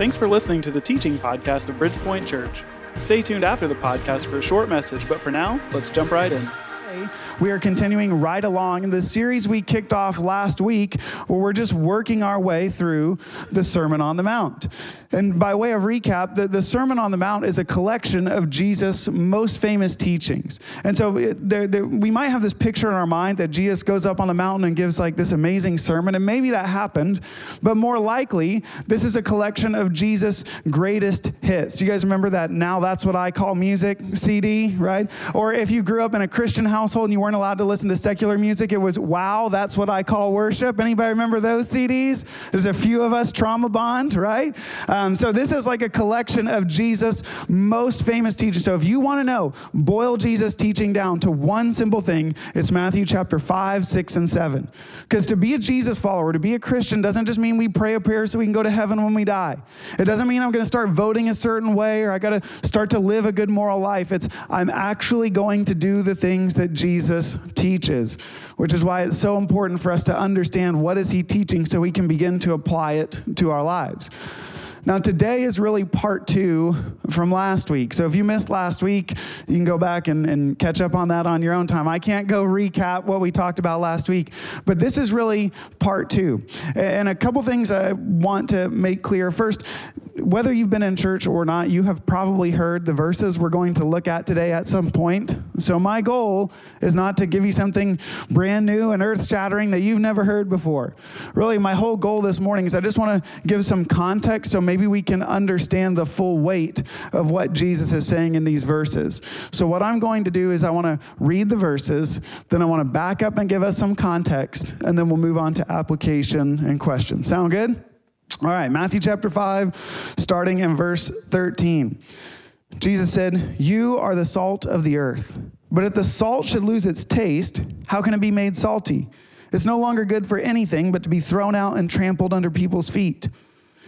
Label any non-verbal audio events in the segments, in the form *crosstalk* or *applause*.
Thanks for listening to the teaching podcast of Bridgepoint Church. Stay tuned after the podcast for a short message, but for now, let's jump right in. We are continuing right along in the series we kicked off last week, where we're just working our way through the Sermon on the Mount. And by way of recap, the, the Sermon on the Mount is a collection of Jesus' most famous teachings. And so it, there, there, we might have this picture in our mind that Jesus goes up on the mountain and gives like this amazing sermon, and maybe that happened, but more likely, this is a collection of Jesus' greatest hits. Do you guys remember that Now That's What I Call Music CD, right? Or if you grew up in a Christian household and you weren't allowed to listen to secular music, it was Wow, That's What I Call Worship. Anybody remember those CDs? There's a few of us, Trauma Bond, right? Um, so this is like a collection of Jesus' most famous teachings. So if you want to know, boil Jesus' teaching down to one simple thing, it's Matthew chapter 5, 6, and 7. Because to be a Jesus follower, to be a Christian, doesn't just mean we pray a prayer so we can go to heaven when we die. It doesn't mean I'm going to start voting a certain way or I got to start to live a good moral life. It's I'm actually going to do the things that Jesus teaches, which is why it's so important for us to understand what is he teaching so we can begin to apply it to our lives. Now, today is really part two from last week. So if you missed last week, you can go back and, and catch up on that on your own time. I can't go recap what we talked about last week, but this is really part two. And a couple things I want to make clear. First, whether you've been in church or not, you have probably heard the verses we're going to look at today at some point. So, my goal is not to give you something brand new and earth shattering that you've never heard before. Really, my whole goal this morning is I just want to give some context so maybe we can understand the full weight of what Jesus is saying in these verses. So, what I'm going to do is I want to read the verses, then I want to back up and give us some context, and then we'll move on to application and questions. Sound good? All right, Matthew chapter 5, starting in verse 13. Jesus said, You are the salt of the earth. But if the salt should lose its taste, how can it be made salty? It's no longer good for anything but to be thrown out and trampled under people's feet.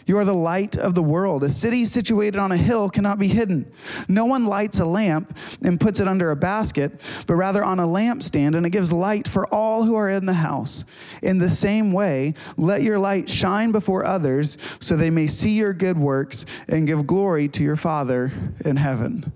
You are the light of the world. A city situated on a hill cannot be hidden. No one lights a lamp and puts it under a basket, but rather on a lampstand, and it gives light for all who are in the house. In the same way, let your light shine before others so they may see your good works and give glory to your Father in heaven.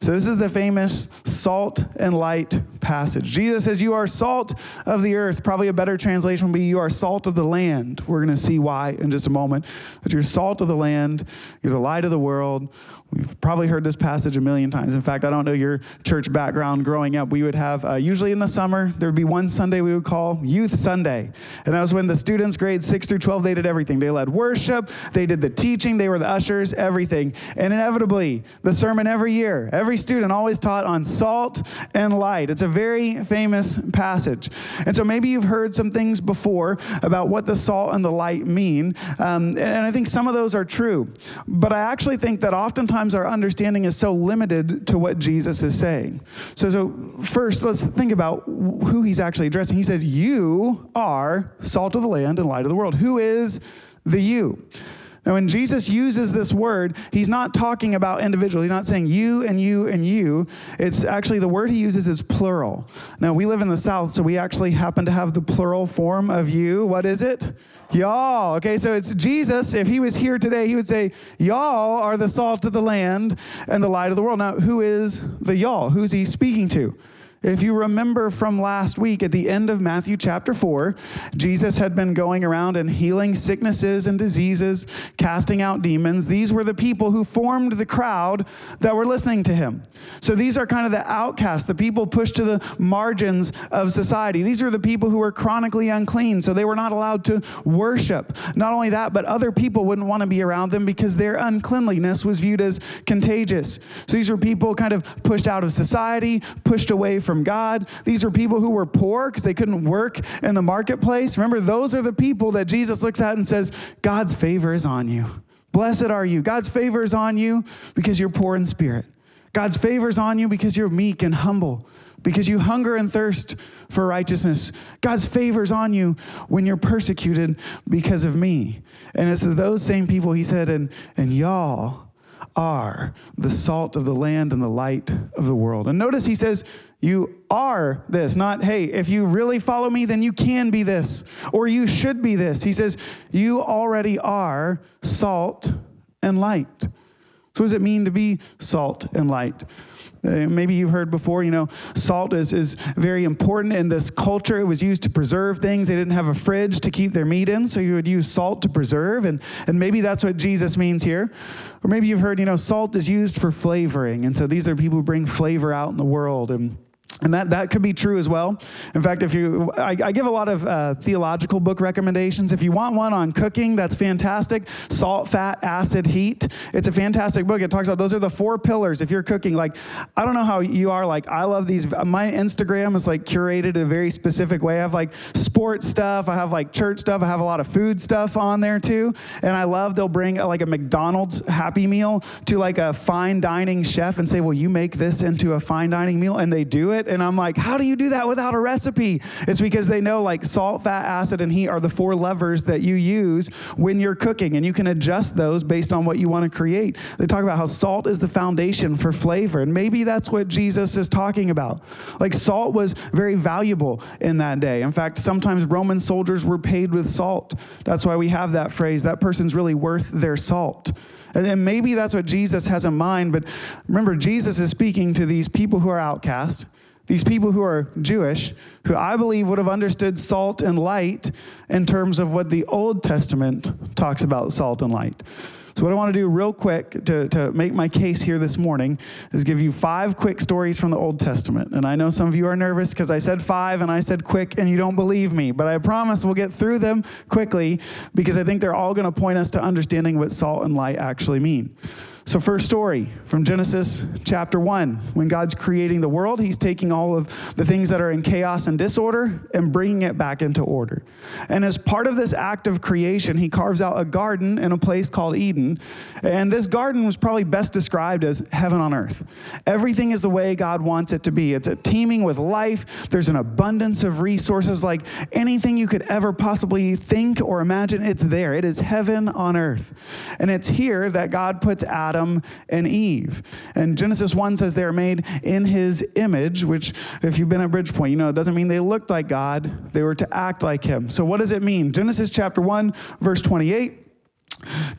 So, this is the famous salt and light passage. Jesus says, You are salt of the earth. Probably a better translation would be, You are salt of the land. We're going to see why in just a moment. But you're salt of the land, you're the light of the world. We've probably heard this passage a million times. In fact, I don't know your church background growing up. We would have, uh, usually in the summer, there would be one Sunday we would call Youth Sunday. And that was when the students, grades 6 through 12, they did everything. They led worship, they did the teaching, they were the ushers, everything. And inevitably, the sermon every year, every student always taught on salt and light. It's a very famous passage. And so maybe you've heard some things before about what the salt and the light mean. Um, and I think some of those are true. But I actually think that oftentimes, sometimes our understanding is so limited to what Jesus is saying. So, so first, let's think about who he's actually addressing. He says, You are salt of the land and light of the world. Who is the you? Now, when Jesus uses this word, he's not talking about individual. He's not saying you and you and you. It's actually the word he uses is plural. Now, we live in the South, so we actually happen to have the plural form of you. What is it? Y'all. Okay, so it's Jesus. If he was here today, he would say, Y'all are the salt of the land and the light of the world. Now, who is the y'all? Who's he speaking to? If you remember from last week at the end of Matthew chapter 4, Jesus had been going around and healing sicknesses and diseases, casting out demons. These were the people who formed the crowd that were listening to him. So these are kind of the outcasts, the people pushed to the margins of society. These are the people who were chronically unclean, so they were not allowed to worship. Not only that, but other people wouldn't want to be around them because their uncleanliness was viewed as contagious. So these were people kind of pushed out of society, pushed away from from God. These are people who were poor because they couldn't work in the marketplace. Remember, those are the people that Jesus looks at and says, God's favor is on you. Blessed are you. God's favor is on you because you're poor in spirit. God's favor is on you because you're meek and humble, because you hunger and thirst for righteousness. God's favor is on you when you're persecuted because of me. And it's those same people he said, and, and y'all are the salt of the land and the light of the world. And notice he says, you are this, not, hey, if you really follow me, then you can be this, or you should be this. He says, You already are salt and light. So, what does it mean to be salt and light? Uh, maybe you've heard before, you know, salt is, is very important in this culture. It was used to preserve things. They didn't have a fridge to keep their meat in, so you would use salt to preserve. And, and maybe that's what Jesus means here. Or maybe you've heard, you know, salt is used for flavoring. And so these are people who bring flavor out in the world. And and that, that could be true as well. In fact, if you, I, I give a lot of uh, theological book recommendations. If you want one on cooking, that's fantastic. Salt, fat, acid, heat. It's a fantastic book. It talks about those are the four pillars. If you're cooking, like, I don't know how you are. Like, I love these. My Instagram is like curated a very specific way. I have like sports stuff. I have like church stuff. I have a lot of food stuff on there too. And I love they'll bring a, like a McDonald's Happy Meal to like a fine dining chef and say, well, you make this into a fine dining meal?" And they do it it. And I'm like, how do you do that without a recipe? It's because they know like salt, fat, acid, and heat are the four levers that you use when you're cooking. And you can adjust those based on what you want to create. They talk about how salt is the foundation for flavor. And maybe that's what Jesus is talking about. Like salt was very valuable in that day. In fact, sometimes Roman soldiers were paid with salt. That's why we have that phrase that person's really worth their salt. And, maybe that's what Jesus has in mind. But remember, Jesus is speaking to these people who are outcasts. These people who are Jewish, who I believe would have understood salt and light in terms of what the Old Testament talks about salt and light. So, what I want to do real quick to, to make my case here this morning is give you five quick stories from the Old Testament. And I know some of you are nervous because I said five and I said quick and you don't believe me, but I promise we'll get through them quickly because I think they're all going to point us to understanding what salt and light actually mean. So, first story from Genesis chapter 1. When God's creating the world, He's taking all of the things that are in chaos and disorder and bringing it back into order. And as part of this act of creation, He carves out a garden in a place called Eden. And this garden was probably best described as heaven on earth. Everything is the way God wants it to be. It's teeming with life, there's an abundance of resources like anything you could ever possibly think or imagine. It's there. It is heaven on earth. And it's here that God puts Adam Adam and Eve. And Genesis 1 says they are made in his image, which, if you've been at Bridgepoint, you know, it doesn't mean they looked like God, they were to act like him. So, what does it mean? Genesis chapter 1, verse 28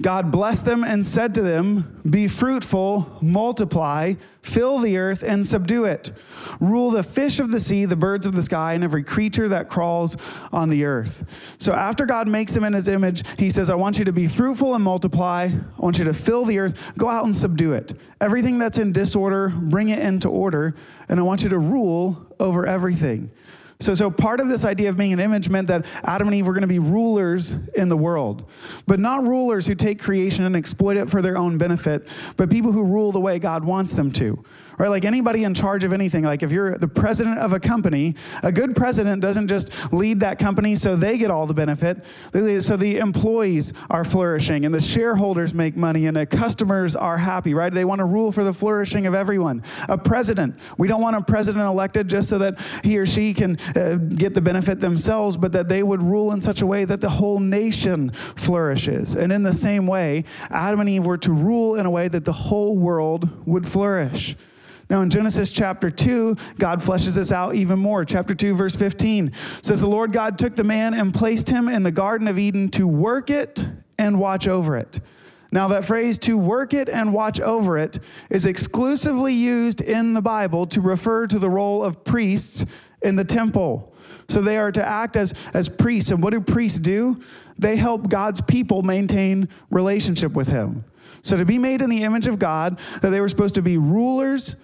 God blessed them and said to them, Be fruitful, multiply, fill the earth, and subdue it. Rule the fish of the sea, the birds of the sky, and every creature that crawls on the earth. So, after God makes them in his image, he says, I want you to be fruitful and multiply. I want you to fill the earth. Go out and subdue it. Everything that's in disorder, bring it into order. And I want you to rule over everything. So, so part of this idea of being an image meant that Adam and Eve were going to be rulers in the world, but not rulers who take creation and exploit it for their own benefit, but people who rule the way God wants them to right? Like anybody in charge of anything, like if you're the president of a company, a good president doesn't just lead that company so they get all the benefit. So the employees are flourishing and the shareholders make money and the customers are happy, right? They want to rule for the flourishing of everyone. A president, we don't want a president elected just so that he or she can uh, get the benefit themselves, but that they would rule in such a way that the whole nation flourishes. And in the same way, Adam and Eve were to rule in a way that the whole world would flourish. Now, in Genesis chapter 2, God fleshes this out even more. Chapter 2, verse 15 says, The Lord God took the man and placed him in the Garden of Eden to work it and watch over it. Now, that phrase, to work it and watch over it, is exclusively used in the Bible to refer to the role of priests in the temple. So they are to act as, as priests. And what do priests do? They help God's people maintain relationship with Him. So to be made in the image of God, that they were supposed to be rulers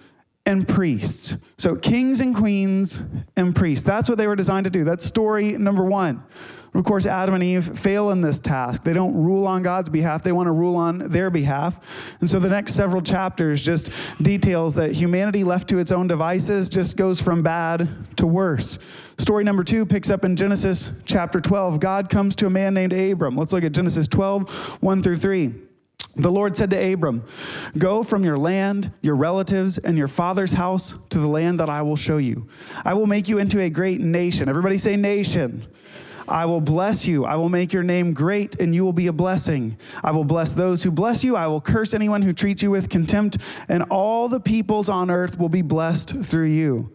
and priests. So, kings and queens and priests. That's what they were designed to do. That's story number one. Of course, Adam and Eve fail in this task. They don't rule on God's behalf, they want to rule on their behalf. And so the next several chapters just details that humanity left to its own devices just goes from bad to worse. Story number two picks up in Genesis chapter 12. God comes to a man named Abram. Let's look at Genesis 12, 1 through 3. The Lord said to Abram, Go from your land, your relatives, and your father's house to the land that I will show you. I will make you into a great nation. Everybody say, nation. I will bless you. I will make your name great, and you will be a blessing. I will bless those who bless you. I will curse anyone who treats you with contempt, and all the peoples on earth will be blessed through you.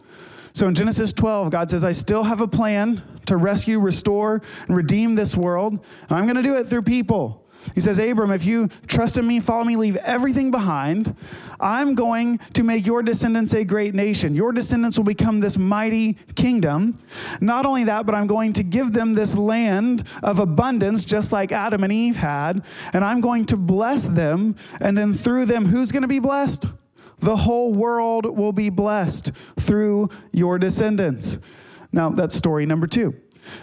So in Genesis 12, God says, I still have a plan to rescue, restore, and redeem this world, and I'm going to do it through people. He says, Abram, if you trust in me, follow me, leave everything behind, I'm going to make your descendants a great nation. Your descendants will become this mighty kingdom. Not only that, but I'm going to give them this land of abundance, just like Adam and Eve had, and I'm going to bless them. And then through them, who's going to be blessed? The whole world will be blessed through your descendants. Now, that's story number two.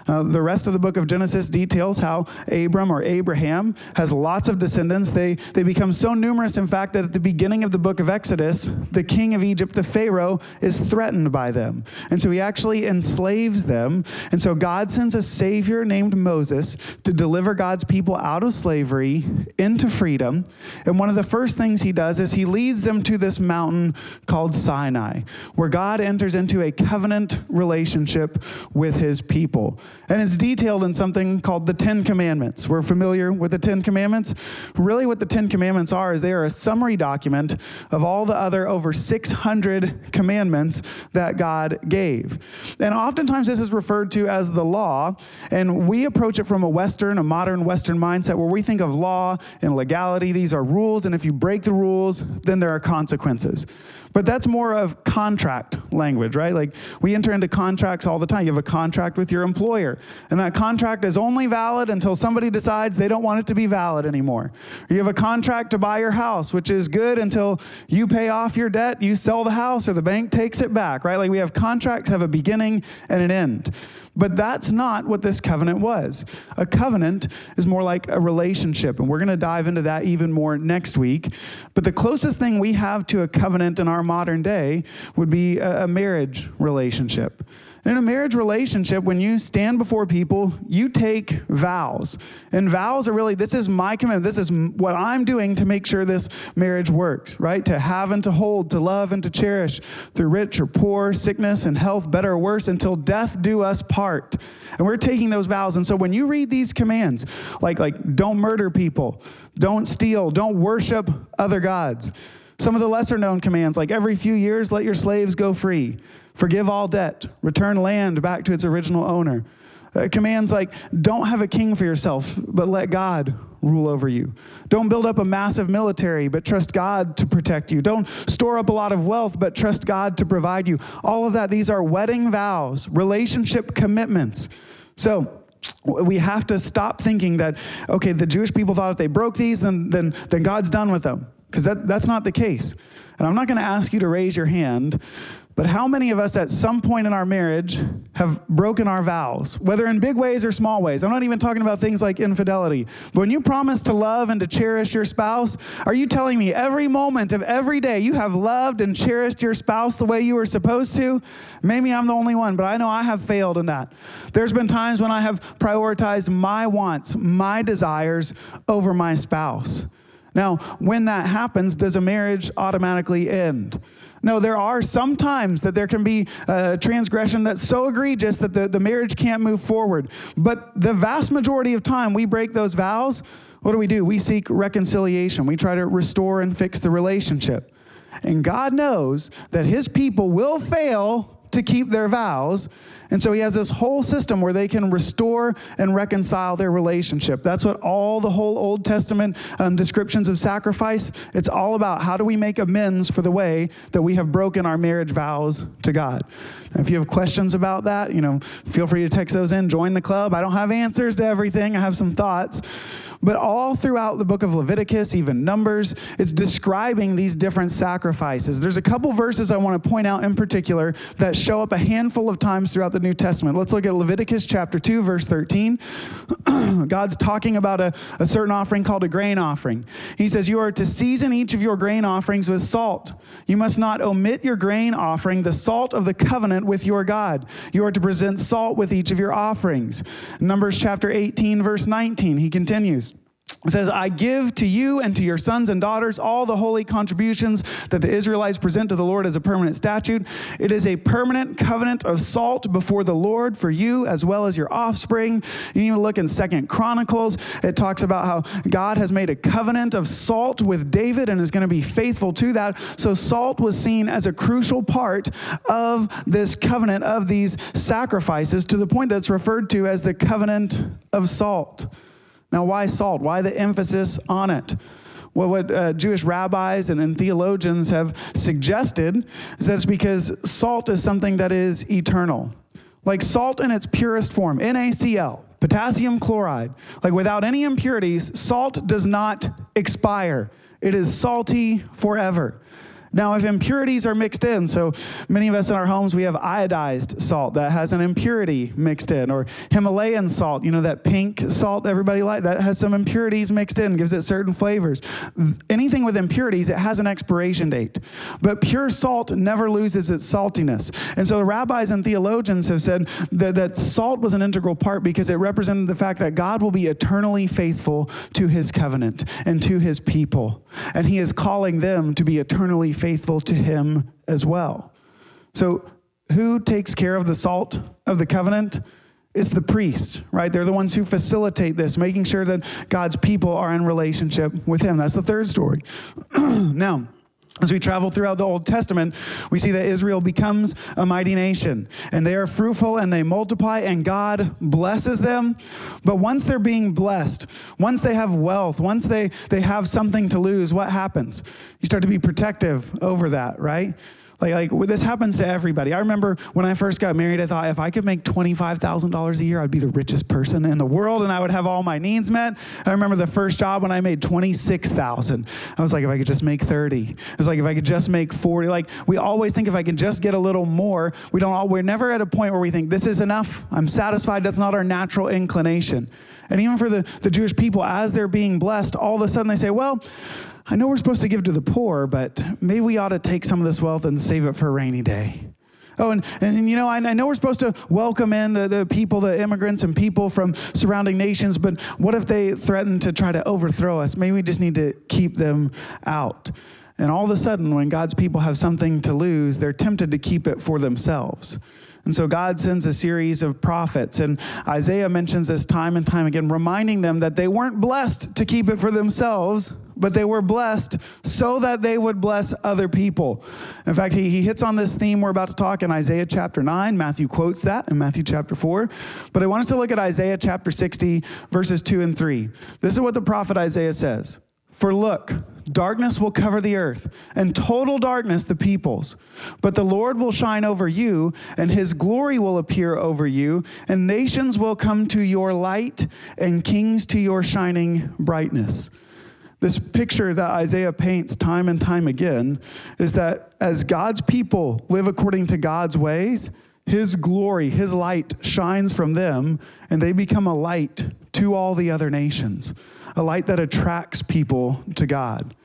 Uh, the rest of the book of Genesis details how Abram or Abraham has lots of descendants. They, they become so numerous, in fact, that at the beginning of the book of Exodus, the king of Egypt, the Pharaoh, is threatened by them. And so he actually enslaves them. And so God sends a savior named Moses to deliver God's people out of slavery into freedom. And one of the first things he does is he leads them to this mountain called Sinai, where God enters into a covenant relationship with his people. And it's detailed in something called the Ten Commandments. We're familiar with the Ten Commandments. Really, what the Ten Commandments are is they are a summary document of all the other over 600 commandments that God gave. And oftentimes, this is referred to as the law. And we approach it from a Western, a modern Western mindset where we think of law and legality. These are rules. And if you break the rules, then there are consequences. But that's more of contract language, right? Like we enter into contracts all the time. You have a contract with your employer, and that contract is only valid until somebody decides they don't want it to be valid anymore. Or you have a contract to buy your house, which is good until you pay off your debt, you sell the house, or the bank takes it back, right? Like we have contracts have a beginning and an end. But that's not what this covenant was. A covenant is more like a relationship, and we're going to dive into that even more next week. But the closest thing we have to a covenant in our modern day would be a, marriage relationship. In a marriage relationship, when you stand before people, you take vows. And vows are really, this is my commitment. This is what I'm doing to make sure this marriage works, right? To have and to hold, to love and to cherish through rich or poor, sickness and health, better or worse, until death do us part. And we're taking those vows. And so when you read these commands, like, like don't murder people, don't steal, don't worship other gods, some of the lesser known commands, like every few years, let your slaves go free. Forgive all debt. Return land back to its original owner. Uh, commands like don't have a king for yourself, but let God rule over you. Don't build up a massive military, but trust God to protect you. Don't store up a lot of wealth, but trust God to provide you. All of that, these are wedding vows, relationship commitments. So, we have to stop thinking that, okay, the Jewish people thought if they broke these, then, then, then God's done with them. Because that, that's not the case. And I'm not going to ask you to raise your hand, but how many of us at some point in our marriage have broken our vows, whether in big ways or small ways? I'm not even talking about things like infidelity. But when you promise to love and to cherish your spouse, are you telling me every moment of every day you have loved and cherished your spouse the way you were supposed to? Maybe I'm the only one, but I know I have failed in that. There's been times when I have prioritized my wants, my desires over my spouse. Now, when that happens, does a marriage automatically end? No, there are some times that there can be a transgression that's so egregious that the, the marriage can't move forward. But the vast majority of time we break those vows, what do we do? We seek reconciliation. We try to restore and fix the relationship. And God knows that His people will fail to keep their vows. And so he has this whole system where they can restore and reconcile their relationship. That's what all the whole Old Testament um, descriptions of sacrifice, it's all about how do we make amends for the way that we have broken our marriage vows to God. Now, if you have questions about that, you know, feel free to text those in, join the club. I don't have answers to everything. I have some thoughts. But all throughout the book of Leviticus, even Numbers, it's describing these different sacrifices. There's a couple verses I want to point out in particular that show up a handful of times throughout the New Testament. Let's look at Leviticus chapter 2, verse 13. *clears throat* God's talking about a, a certain offering called a grain offering. He says, You are to season each of your grain offerings with salt. You must not omit your grain offering, the salt of the covenant with your God. You are to present salt with each of your offerings. Numbers chapter 18, verse 19, he continues. It says, I give to you and to your sons and daughters all the holy contributions that the Israelites present to the Lord as a permanent statute. It is a permanent covenant of salt before the Lord for you as well as your offspring. You to look in Second Chronicles. It talks about how God has made a covenant of salt with David and is going to be faithful to that. So salt was seen as a crucial part of this covenant of these sacrifices to the point that's referred to as the covenant of salt. Now, why salt? Why the emphasis on it? Well, what uh, Jewish rabbis and, and theologians have suggested is that it's because salt is something that is eternal. Like salt in its purest form, NaCl, potassium chloride. Like without any impurities, salt does not expire. It is salty forever. Now, if impurities are mixed in, so many of us in our homes, we have iodized salt that has an impurity mixed in, or Himalayan salt, you know, that pink salt everybody like, that has some impurities mixed in, gives it certain flavors. Anything with impurities, it has an expiration date. But pure salt never loses its saltiness. And so the rabbis and theologians have said that, that salt was an integral part because it represented the fact that God will be eternally faithful to his covenant and to his people. And he is calling them to be eternally faithful faithful to him as well. So, who takes care of the salt of the covenant? It's the priests, right? They're the ones who facilitate this, making sure that God's people are in relationship with him. That's the third story. *clears throat* now, as we travel throughout the Old Testament, we see that Israel becomes a mighty nation and they are fruitful and they multiply and God blesses them. But once they're being blessed, once they have wealth, once they, they have something to lose, what happens? You start to be protective over that, right? Like, like this happens to everybody. I remember when I first got married, I thought if I could make $25,000 a year, I'd be the richest person in the world and I would have all my needs met. I remember the first job when I made 26,000. I was like, if I could just make 30. It was like, if I could just make 40. Like, we always think if I can just get a little more, we don't all, we're never at a point where we think this is enough. I'm satisfied. That's not our natural inclination. And even for the, the Jewish people, as they're being blessed, all of a sudden they say, well, I know we're supposed to give to the poor, but maybe we ought to take some of this wealth and save it for a rainy day. Oh, and, and you know, I, I know we're supposed to welcome in the, the people, the immigrants and people from surrounding nations, but what if they threaten to try to overthrow us? Maybe we just need to keep them out. And all of a sudden, when God's people have something to lose, they're tempted to keep it for themselves. And so God sends a series of prophets. And Isaiah mentions this time and time again, reminding them that they weren't blessed to keep it for themselves, but they were blessed so that they would bless other people. In fact, he, he hits on this theme we're about to talk in Isaiah chapter 9. Matthew quotes that in Matthew chapter 4. But I want us to look at Isaiah chapter 60, verses 2 and 3. This is what the prophet Isaiah says For look, Darkness will cover the earth, and total darkness the peoples. But the Lord will shine over you, and his glory will appear over you, and nations will come to your light, and kings to your shining brightness. This picture that Isaiah paints time and time again is that as God's people live according to God's ways, his glory, his light shines from them, and they become a light to all the other nations a light that attracts people to God.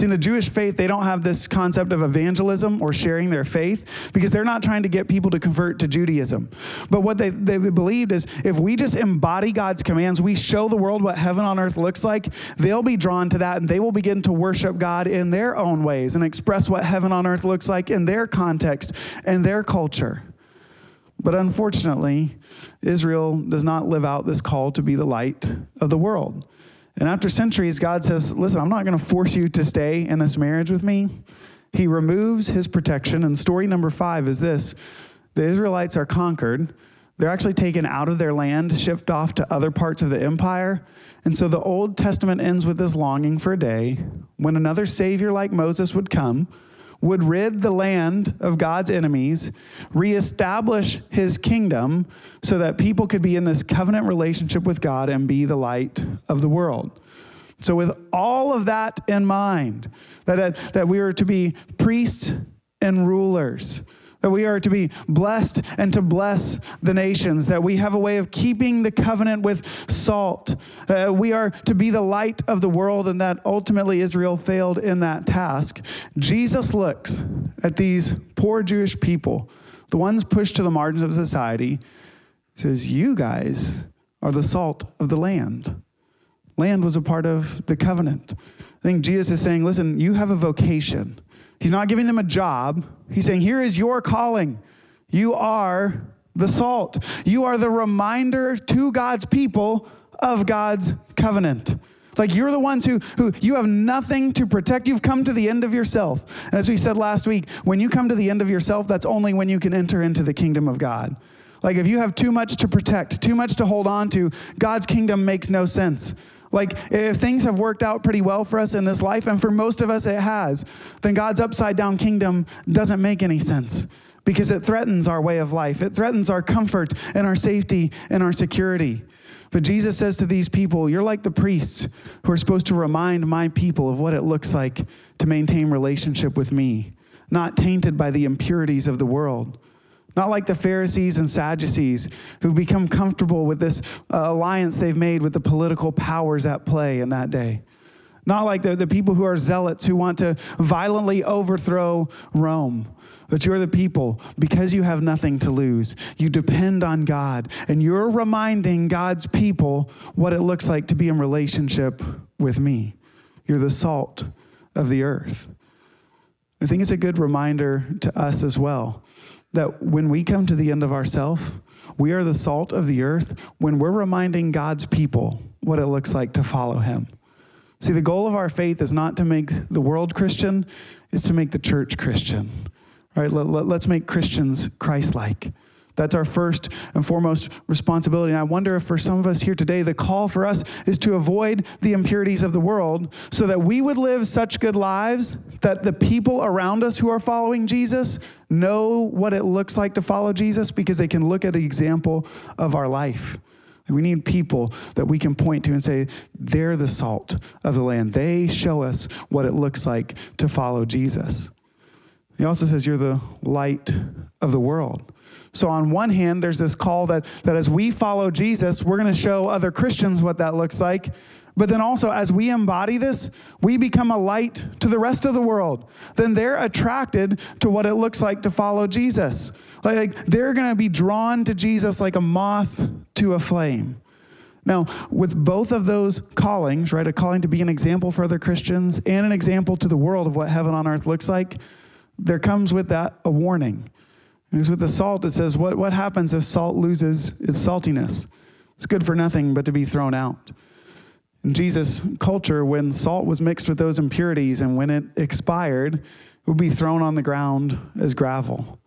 See, in the Jewish faith, they don't have this concept of evangelism or sharing their faith because they're not trying to get people to convert to Judaism. But what they, they believed is if we just embody God's commands, we show the world what heaven on earth looks like, they'll be drawn to that and they will begin to worship God in their own ways and express what heaven on earth looks like in their context and their culture. But unfortunately, Israel does not live out this call to be the light of the world. And after centuries, God says, Listen, I'm not going to force you to stay in this marriage with me. He removes his protection. And story number five is this the Israelites are conquered. They're actually taken out of their land, shipped off to other parts of the empire. And so the Old Testament ends with this longing for a day when another Savior like Moses would come would rid the land of God's enemies, reestablish his kingdom so that people could be in this covenant relationship with God and be the light of the world. So, with all of that in mind, that, that we are to be priests and rulers, that we are to be blessed and to bless the nations, that we have a way of keeping the covenant with salt. Uh, we are to be the light of the world, and that ultimately Israel failed in that task. Jesus looks at these poor Jewish people, the ones pushed to the margins of society, says, You guys are the salt of the land. Land was a part of the covenant. I think Jesus is saying, Listen, you have a vocation. He's not giving them a job. He's saying, Here is your calling. You are the salt. You are the reminder to God's people of God's covenant. Like you're the ones who, who you have nothing to protect. You've come to the end of yourself. And as we said last week, when you come to the end of yourself, that's only when you can enter into the kingdom of God. Like if you have too much to protect, too much to hold on to, God's kingdom makes no sense. Like, if things have worked out pretty well for us in this life, and for most of us it has, then God's upside down kingdom doesn't make any sense because it threatens our way of life. It threatens our comfort and our safety and our security. But Jesus says to these people, You're like the priests who are supposed to remind my people of what it looks like to maintain relationship with me, not tainted by the impurities of the world. Not like the Pharisees and Sadducees who've become comfortable with this uh, alliance they've made with the political powers at play in that day. Not like the, the people who are zealots who want to violently overthrow Rome. But you're the people, because you have nothing to lose, you depend on God, and you're reminding God's people what it looks like to be in relationship with me. You're the salt of the earth. I think it's a good reminder to us as well that when we come to the end of ourself, we are the salt of the earth when we're reminding God's people what it looks like to follow him. See, the goal of our faith is not to make the world Christian, it's to make the church Christian. Right? Let, let, let's make Christians Christ like. That's our first and foremost responsibility. And I wonder if for some of us here today, the call for us is to avoid the impurities of the world so that we would live such good lives that the people around us who are following Jesus know what it looks like to follow Jesus because they can look at the example of our life. We need people that we can point to and say, they're the salt of the land. They show us what it looks like to follow Jesus. He also says, You're the light of the world. So, on one hand, there's this call that, that as we follow Jesus, we're going to show other Christians what that looks like. But then also, as we embody this, we become a light to the rest of the world. Then they're attracted to what it looks like to follow Jesus. Like they're going to be drawn to Jesus like a moth to a flame. Now, with both of those callings, right, a calling to be an example for other Christians and an example to the world of what heaven on earth looks like, there comes with that a warning. Because with the salt, it says, what, what happens if salt loses its saltiness? It's good for nothing but to be thrown out. In Jesus' culture, when salt was mixed with those impurities and when it expired, it would be thrown on the ground as gravel.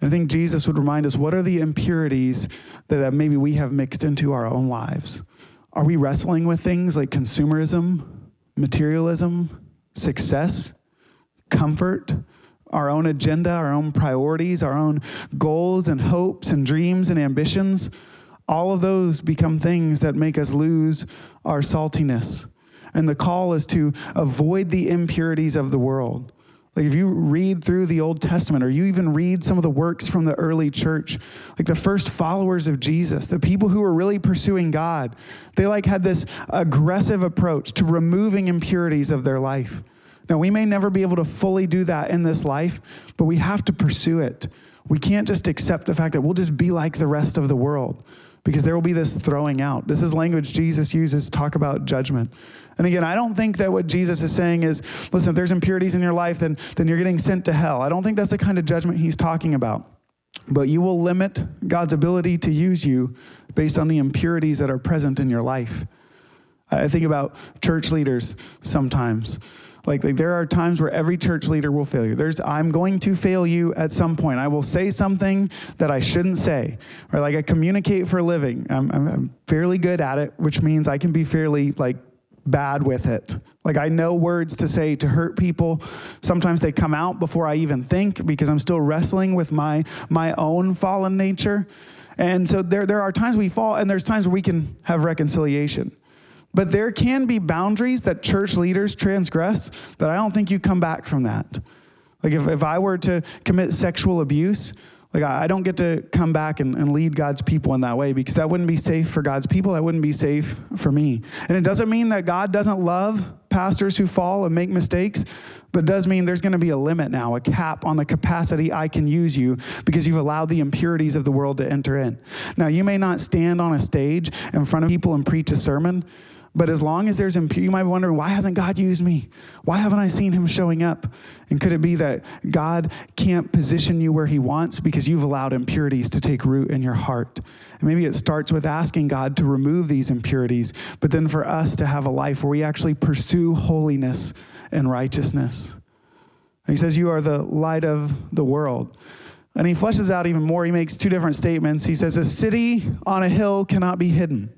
And I think Jesus would remind us what are the impurities that maybe we have mixed into our own lives? Are we wrestling with things like consumerism, materialism, success, comfort? Our own agenda, our own priorities, our own goals and hopes and dreams and ambitions, all of those become things that make us lose our saltiness. And the call is to avoid the impurities of the world. Like if you read through the Old Testament or you even read some of the works from the early church, like the first followers of Jesus, the people who were really pursuing God, they like had this aggressive approach to removing impurities of their life. Now, we may never be able to fully do that in this life, but we have to pursue it. We can't just accept the fact that we'll just be like the rest of the world because there will be this throwing out. This is language Jesus uses to talk about judgment. And again, I don't think that what Jesus is saying is, listen, if there's impurities in your life, then, then you're getting sent to hell. I don't think that's the kind of judgment he's talking about. But you will limit God's ability to use you based on the impurities that are present in your life. I think about church leaders sometimes. Like, like there are times where every church leader will fail you. There's I'm going to fail you at some point. I will say something that I shouldn't say. Or like I communicate for a living. I'm, I'm, I'm fairly good at it, which means I can be fairly like bad with it. Like I know words to say to hurt people. Sometimes they come out before I even think because I'm still wrestling with my my own fallen nature. And so there there are times we fall and there's times where we can have reconciliation. But there can be boundaries that church leaders transgress that I don't think you come back from that. Like if, if I were to commit sexual abuse, like I, don't get to come back and, and lead God's people in that way because that wouldn't be safe for God's people. That wouldn't be safe for me. And it doesn't mean that God doesn't love pastors who fall and make mistakes, but it does mean there's going to be a limit now, a cap on the capacity I can use you because you've allowed the impurities of the world to enter in. Now, you may not stand on a stage in front of people and preach a sermon, but as long as there's impurity, you might be wondering, why hasn't God used me? Why haven't I seen him showing up? And could it be that God can't position you where he wants because you've allowed impurities to take root in your heart? And maybe it starts with asking God to remove these impurities, but then for us to have a life where we actually pursue holiness and righteousness. He says, You are the light of the world. And he fleshes out even more. He makes two different statements. He says, A city on a hill cannot be hidden.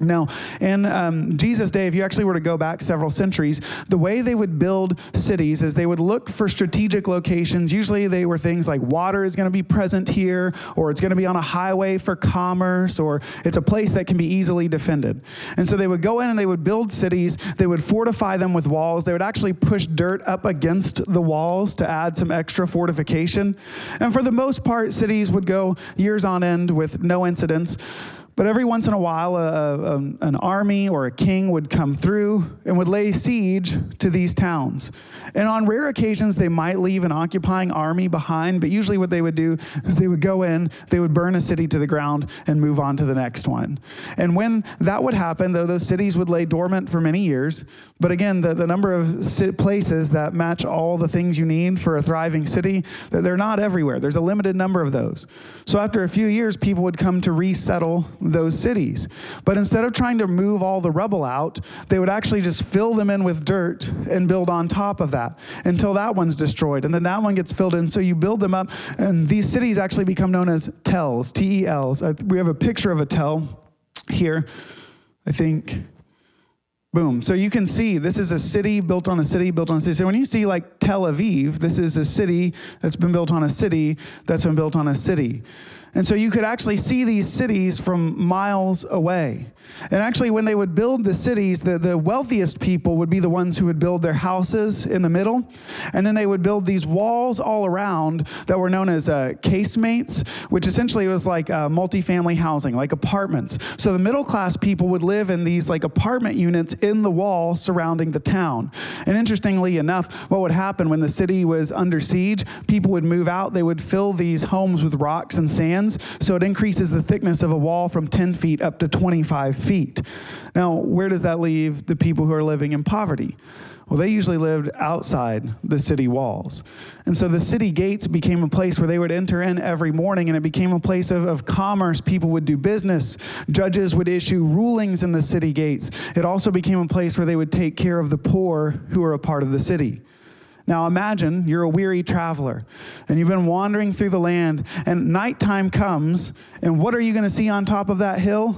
Now, in um, Jesus' day, if you actually were to go back several centuries, the way they would build cities is they would look for strategic locations. Usually, they were things like water is going to be present here, or it's going to be on a highway for commerce, or it's a place that can be easily defended. And so they would go in and they would build cities. They would fortify them with walls. They would actually push dirt up against the walls to add some extra fortification. And for the most part, cities would go years on end with no incidents. But every once in a while, a, a, um, an army or a king would come through and would lay siege to these towns. And on rare occasions, they might leave an occupying army behind, but usually what they would do is they would go in, they would burn a city to the ground, and move on to the next one. And when that would happen, though, those cities would lay dormant for many years. But again, the, the number of places that match all the things you need for a thriving city, they're not everywhere. There's a limited number of those. So after a few years, people would come to resettle those cities. But instead of trying to move all the rubble out, they would actually just fill them in with dirt and build on top of that until that one's destroyed. And then that one gets filled in. So you build them up, and these cities actually become known as tells, T E Ls. We have a picture of a tell here, I think. Boom. So you can see this is a city built on a city built on a city. So when you see like Tel Aviv, this is a city that's been built on a city that's been built on a city. And so you could actually see these cities from miles away. And actually, when they would build the cities, the, the wealthiest people would be the ones who would build their houses in the middle. And then they would build these walls all around that were known as uh, casemates, which essentially was like uh, multifamily housing, like apartments. So the middle class people would live in these like apartment units in the wall surrounding the town. And interestingly enough, what would happen when the city was under siege, people would move out, they would fill these homes with rocks and sand so it increases the thickness of a wall from 10 feet up to 25 feet. Now, where does that leave the people who are living in poverty? Well, they usually lived outside the city walls. And so the city gates became a place where they would enter in every morning, and it became a place of, of commerce. People would do business. Judges would issue rulings in the city gates. It also became a place where they would take care of the poor who are a part of the city. Now imagine you're a weary traveler and you've been wandering through the land, and nighttime comes, and what are you going to see on top of that hill?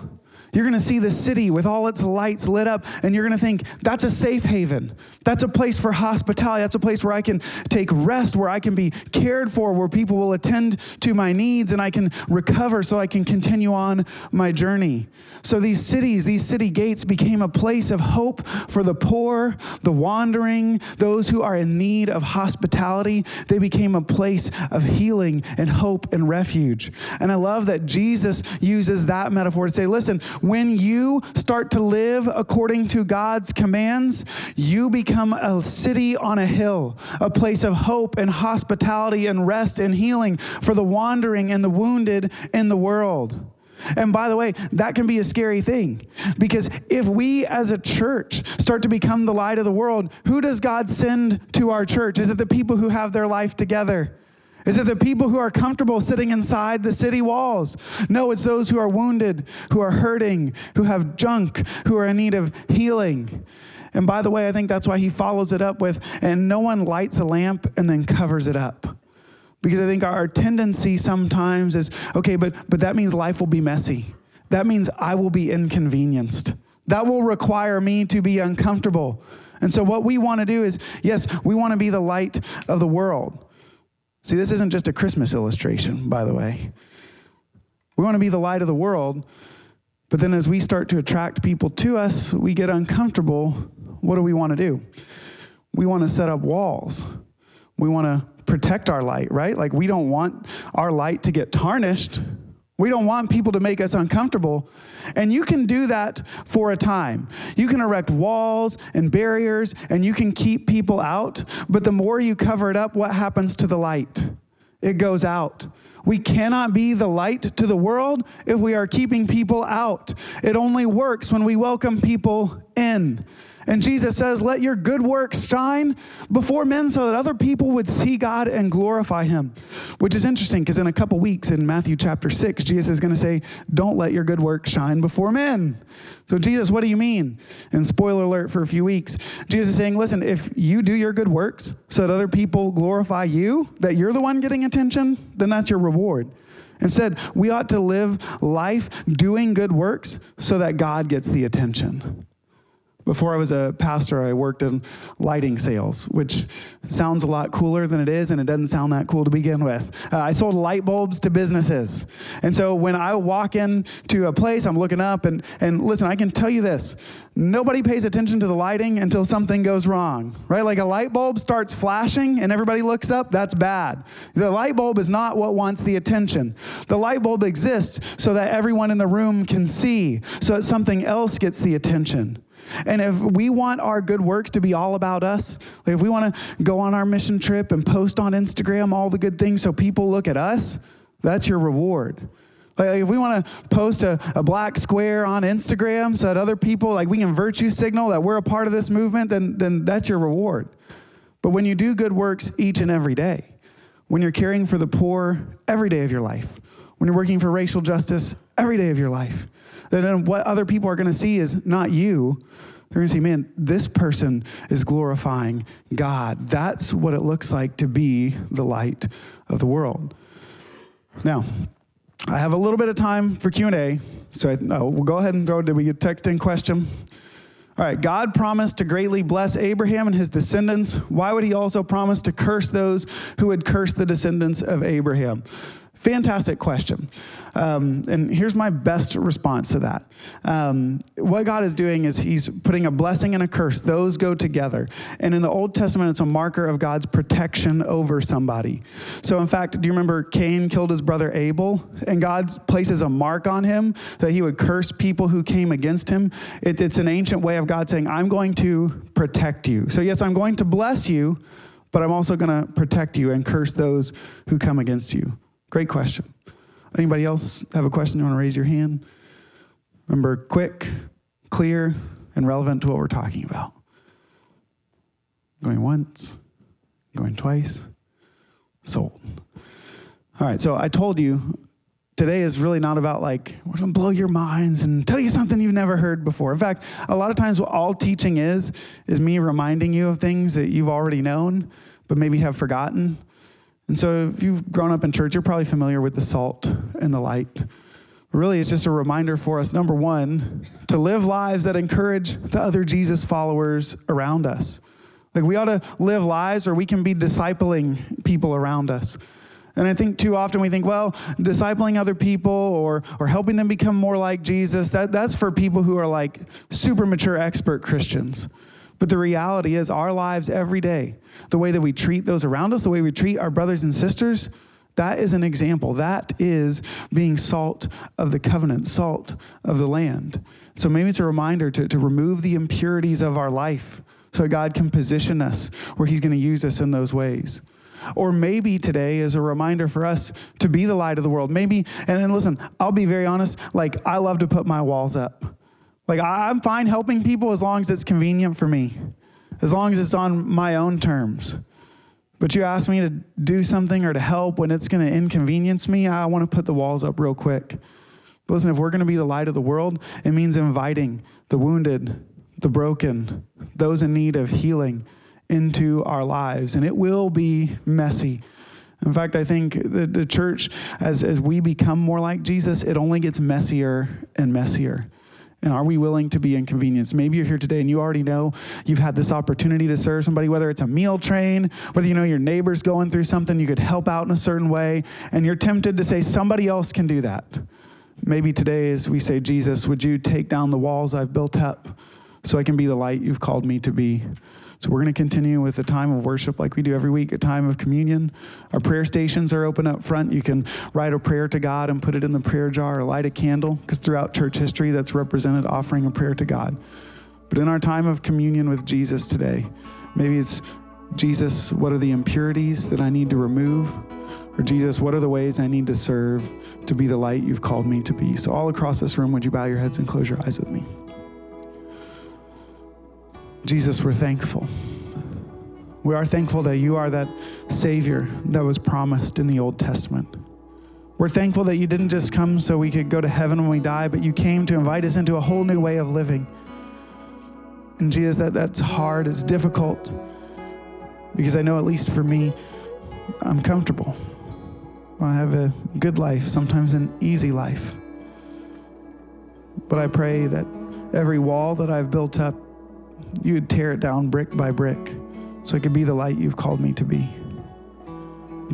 You're going to see the city with all its lights lit up, and you're going to think, that's a safe haven. That's a place for hospitality. That's a place where I can take rest, where I can be cared for, where people will attend to my needs, and I can recover so I can continue on my journey. So these cities, these city gates became a place of hope for the poor, the wandering, those who are in need of hospitality. They became a place of healing and hope and refuge. And I love that Jesus uses that metaphor to say, listen, when you start to live according to God's commands, you become a city on a hill, a place of hope and hospitality and rest and healing for the wandering and the wounded in the world. And by the way, that can be a scary thing because if we as a church start to become the light of the world, who does God send to our church? Is it the people who have their life together? Is it the people who are comfortable sitting inside the city walls? No, it's those who are wounded, who are hurting, who have junk, who are in need of healing. And by the way, I think that's why he follows it up with, and no one lights a lamp and then covers it up. Because I think our tendency sometimes is, okay, but, but that means life will be messy. That means I will be inconvenienced. That will require me to be uncomfortable. And so, what we want to do is, yes, we want to be the light of the world. See, this isn't just a Christmas illustration, by the way. We want to be the light of the world, but then as we start to attract people to us, we get uncomfortable. What do we want to do? We want to set up walls. We want to protect our light, right? Like, we don't want our light to get tarnished. We don't want people to make us uncomfortable. And you can do that for a time. You can erect walls and barriers and you can keep people out. But the more you cover it up, what happens to the light? It goes out. We cannot be the light to the world if we are keeping people out. It only works when we welcome people in. And Jesus says, Let your good works shine before men so that other people would see God and glorify him. Which is interesting because in a couple weeks in Matthew chapter 6, Jesus is going to say, Don't let your good works shine before men. So, Jesus, what do you mean? And spoiler alert for a few weeks, Jesus is saying, Listen, if you do your good works so that other people glorify you, that you're the one getting attention, then that's your reward. Instead, we ought to live life doing good works so that God gets the attention. Before I was a pastor, I worked in lighting sales, which sounds a lot cooler than it is, and it doesn't sound that cool to begin with. Uh, I sold light bulbs to businesses. And so when I walk into a place, I'm looking up, and, and listen, I can tell you this nobody pays attention to the lighting until something goes wrong, right? Like a light bulb starts flashing and everybody looks up, that's bad. The light bulb is not what wants the attention. The light bulb exists so that everyone in the room can see, so that something else gets the attention. And if we want our good works to be all about us, if we want to go on our mission trip and post on Instagram all the good things so people look at us, that's your reward. Like if we want to post a, a black square on Instagram so that other people, like we can virtue signal that we're a part of this movement, then, then that's your reward. But when you do good works each and every day, when you're caring for the poor every day of your life, when you're working for racial justice every day of your life, then what other people are going to see is not you. They're going to see, man, this person is glorifying God. That's what it looks like to be the light of the world. Now, I have a little bit of time for Q&A, so I, no, we'll go ahead and throw, did we get text in question? All right, God promised to greatly bless Abraham and his descendants. Why would he also promise to curse those who would curse the descendants of Abraham? Fantastic question. Um, and here's my best response to that. Um, what God is doing is He's putting a blessing and a curse, those go together. And in the Old Testament, it's a marker of God's protection over somebody. So, in fact, do you remember Cain killed his brother Abel? And God places a mark on him that he would curse people who came against him. It, it's an ancient way of God saying, I'm going to protect you. So, yes, I'm going to bless you, but I'm also going to protect you and curse those who come against you. Great question. Anybody else have a question? You want to raise your hand? Remember, quick, clear, and relevant to what we're talking about. Going once, going twice, sold. All right, so I told you today is really not about like, we're gonna blow your minds and tell you something you've never heard before. In fact, a lot of times what all teaching is, is me reminding you of things that you've already known, but maybe have forgotten. And so, if you've grown up in church, you're probably familiar with the salt and the light. Really, it's just a reminder for us number one, to live lives that encourage the other Jesus followers around us. Like, we ought to live lives where we can be discipling people around us. And I think too often we think, well, discipling other people or, or helping them become more like Jesus, that, that's for people who are like super mature expert Christians. But the reality is, our lives every day, the way that we treat those around us, the way we treat our brothers and sisters, that is an example. That is being salt of the covenant, salt of the land. So maybe it's a reminder to, to remove the impurities of our life so God can position us where He's going to use us in those ways. Or maybe today is a reminder for us to be the light of the world. Maybe, and, and listen, I'll be very honest, like I love to put my walls up. Like, I'm fine helping people as long as it's convenient for me, as long as it's on my own terms. But you ask me to do something or to help when it's going to inconvenience me, I want to put the walls up real quick. But listen, if we're going to be the light of the world, it means inviting the wounded, the broken, those in need of healing into our lives. And it will be messy. In fact, I think the, the church, as, as we become more like Jesus, it only gets messier and messier. And are we willing to be inconvenienced? Maybe you're here today and you already know you've had this opportunity to serve somebody, whether it's a meal train, whether you know your neighbor's going through something, you could help out in a certain way, and you're tempted to say, somebody else can do that. Maybe today, as we say, Jesus, would you take down the walls I've built up so I can be the light you've called me to be? So we're going to continue with a time of worship like we do every week, a time of communion. Our prayer stations are open up front. You can write a prayer to God and put it in the prayer jar or light a candle, because throughout church history, that's represented offering a prayer to God. But in our time of communion with Jesus today, maybe it's Jesus, what are the impurities that I need to remove? Or Jesus, what are the ways I need to serve to be the light you've called me to be? So, all across this room, would you bow your heads and close your eyes with me? Jesus, we're thankful. We are thankful that you are that Savior that was promised in the Old Testament. We're thankful that you didn't just come so we could go to heaven when we die, but you came to invite us into a whole new way of living. And Jesus, that, that's hard, it's difficult, because I know, at least for me, I'm comfortable. I have a good life, sometimes an easy life. But I pray that every wall that I've built up, you would tear it down brick by brick so I could be the light you've called me to be.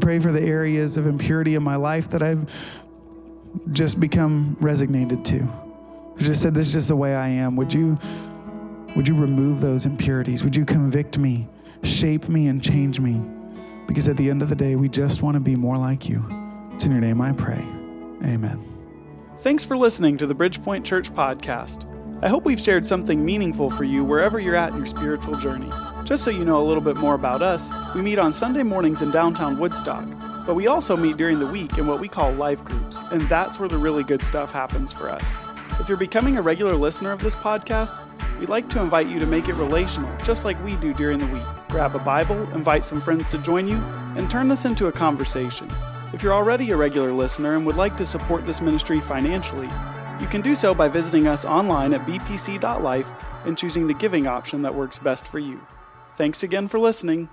Pray for the areas of impurity in my life that I've just become resignated to. I just said, This is just the way I am. Would you, would you remove those impurities? Would you convict me, shape me, and change me? Because at the end of the day, we just want to be more like you. It's in your name I pray. Amen. Thanks for listening to the Bridgepoint Church podcast. I hope we've shared something meaningful for you wherever you're at in your spiritual journey. Just so you know a little bit more about us, we meet on Sunday mornings in downtown Woodstock, but we also meet during the week in what we call life groups, and that's where the really good stuff happens for us. If you're becoming a regular listener of this podcast, we'd like to invite you to make it relational, just like we do during the week. Grab a Bible, invite some friends to join you, and turn this into a conversation. If you're already a regular listener and would like to support this ministry financially, you can do so by visiting us online at bpc.life and choosing the giving option that works best for you. Thanks again for listening.